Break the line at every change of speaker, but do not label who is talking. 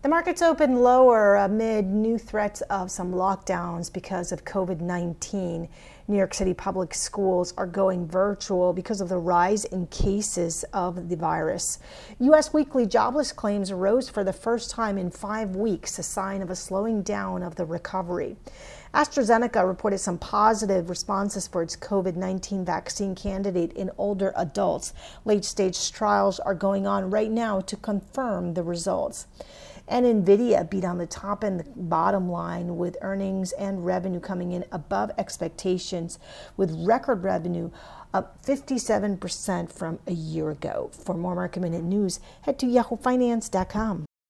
The markets opened lower amid new threats of some lockdowns because of COVID 19. New York City public schools are going virtual because of the rise in cases of the virus. U.S. weekly jobless claims rose for the first time in five weeks, a sign of a slowing down of the recovery. AstraZeneca reported some positive responses for its COVID 19 vaccine candidate in older adults. Late stage trials are going on right now to confirm the results. And Nvidia beat on the top and the bottom line with earnings and revenue coming in above expectations, with record revenue up 57% from a year ago. For more market minute news, head to yahoofinance.com.